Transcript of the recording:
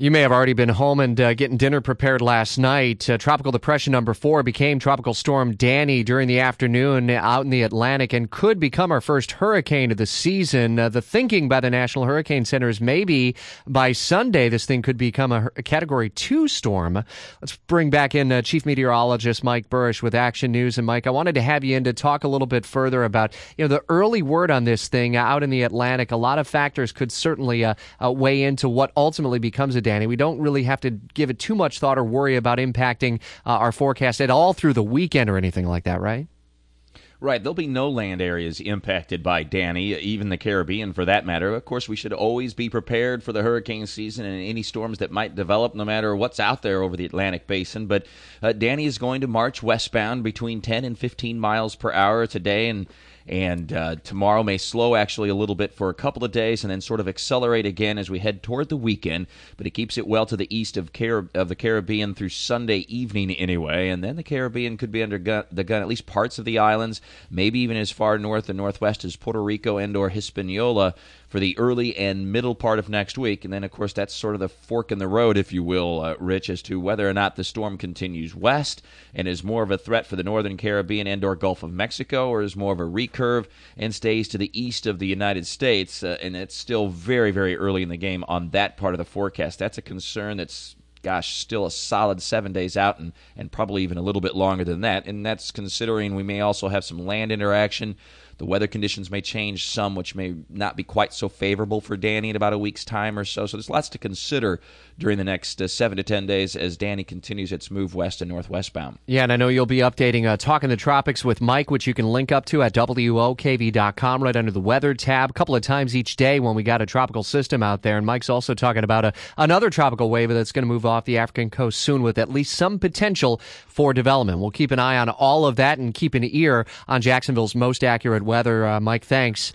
You may have already been home and uh, getting dinner prepared last night. Uh, tropical depression number four became Tropical Storm Danny during the afternoon out in the Atlantic and could become our first hurricane of the season. Uh, the thinking by the National Hurricane Center is maybe by Sunday this thing could become a, a Category 2 storm. Let's bring back in uh, Chief Meteorologist Mike Buresh with Action News. And Mike, I wanted to have you in to talk a little bit further about you know the early word on this thing out in the Atlantic. A lot of factors could certainly uh, uh, weigh into what ultimately becomes a Danny. We don't really have to give it too much thought or worry about impacting uh, our forecast at all through the weekend or anything like that, right? Right. There'll be no land areas impacted by Danny, even the Caribbean for that matter. Of course, we should always be prepared for the hurricane season and any storms that might develop, no matter what's out there over the Atlantic basin. But uh, Danny is going to march westbound between 10 and 15 miles per hour today. And and uh, tomorrow may slow actually a little bit for a couple of days and then sort of accelerate again as we head toward the weekend. But it keeps it well to the east of, Car- of the Caribbean through Sunday evening anyway. And then the Caribbean could be under gun- the gun, at least parts of the islands, maybe even as far north and northwest as Puerto Rico and or Hispaniola for the early and middle part of next week. And then, of course, that's sort of the fork in the road, if you will, uh, Rich, as to whether or not the storm continues west and is more of a threat for the northern Caribbean and or Gulf of Mexico, or is more of a recurve and stays to the east of the United States. Uh, and it's still very, very early in the game on that part of the forecast. That's a concern that's gosh, still a solid seven days out and, and probably even a little bit longer than that. And that's considering we may also have some land interaction the weather conditions may change some, which may not be quite so favorable for Danny in about a week's time or so. So there's lots to consider during the next uh, seven to ten days as Danny continues its move west and northwestbound. Yeah, and I know you'll be updating uh, Talking the Tropics with Mike, which you can link up to at WOKV.com right under the weather tab a couple of times each day when we got a tropical system out there. And Mike's also talking about a, another tropical wave that's going to move off the African coast soon with at least some potential for development. We'll keep an eye on all of that and keep an ear on Jacksonville's most accurate weather. Uh, Mike, thanks.